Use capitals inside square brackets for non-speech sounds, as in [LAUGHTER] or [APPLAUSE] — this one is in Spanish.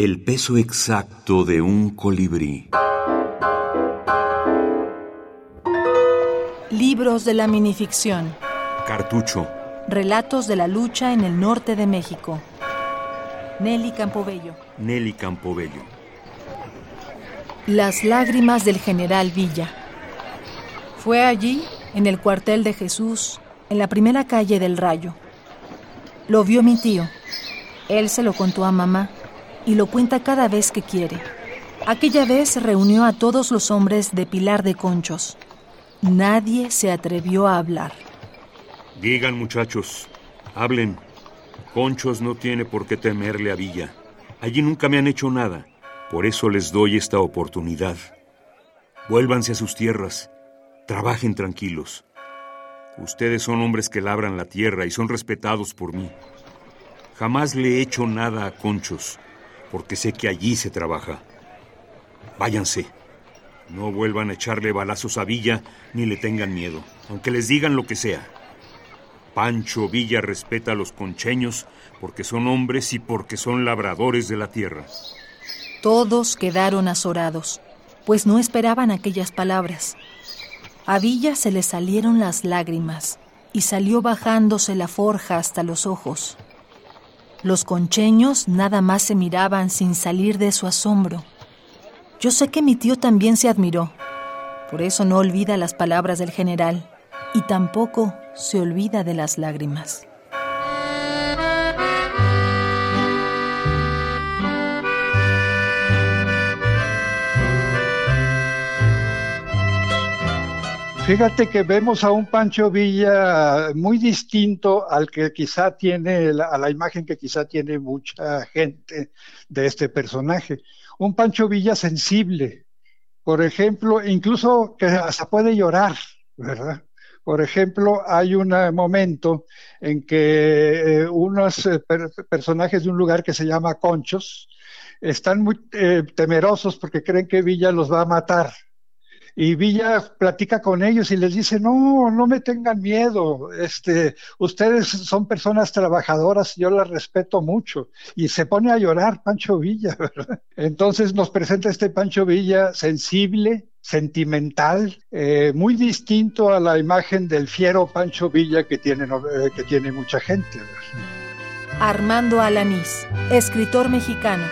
El peso exacto de un colibrí. Libros de la minificción. Cartucho. Relatos de la lucha en el norte de México. Nelly Campobello. Nelly Campobello. Las lágrimas del general Villa. Fue allí, en el cuartel de Jesús, en la primera calle del Rayo. Lo vio mi tío. Él se lo contó a mamá y lo cuenta cada vez que quiere. Aquella vez reunió a todos los hombres de Pilar de Conchos. Nadie se atrevió a hablar. Digan muchachos, hablen. Conchos no tiene por qué temerle a Villa. Allí nunca me han hecho nada. Por eso les doy esta oportunidad. Vuélvanse a sus tierras. Trabajen tranquilos. Ustedes son hombres que labran la tierra y son respetados por mí. Jamás le he hecho nada a Conchos porque sé que allí se trabaja. Váyanse. No vuelvan a echarle balazos a Villa ni le tengan miedo, aunque les digan lo que sea. Pancho Villa respeta a los concheños porque son hombres y porque son labradores de la tierra. Todos quedaron azorados, pues no esperaban aquellas palabras. A Villa se le salieron las lágrimas y salió bajándose la forja hasta los ojos. Los concheños nada más se miraban sin salir de su asombro. Yo sé que mi tío también se admiró. Por eso no olvida las palabras del general y tampoco se olvida de las lágrimas. Fíjate que vemos a un Pancho Villa muy distinto al que quizá tiene, a la imagen que quizá tiene mucha gente de este personaje. Un Pancho Villa sensible, por ejemplo, incluso que hasta puede llorar, ¿verdad? Por ejemplo, hay un momento en que eh, unos eh, personajes de un lugar que se llama Conchos están muy eh, temerosos porque creen que Villa los va a matar y Villa platica con ellos y les dice, no, no me tengan miedo, este, ustedes son personas trabajadoras, yo las respeto mucho. Y se pone a llorar Pancho Villa. [LAUGHS] Entonces nos presenta este Pancho Villa sensible, sentimental, eh, muy distinto a la imagen del fiero Pancho Villa que tiene, eh, que tiene mucha gente. Armando Alanís, escritor mexicano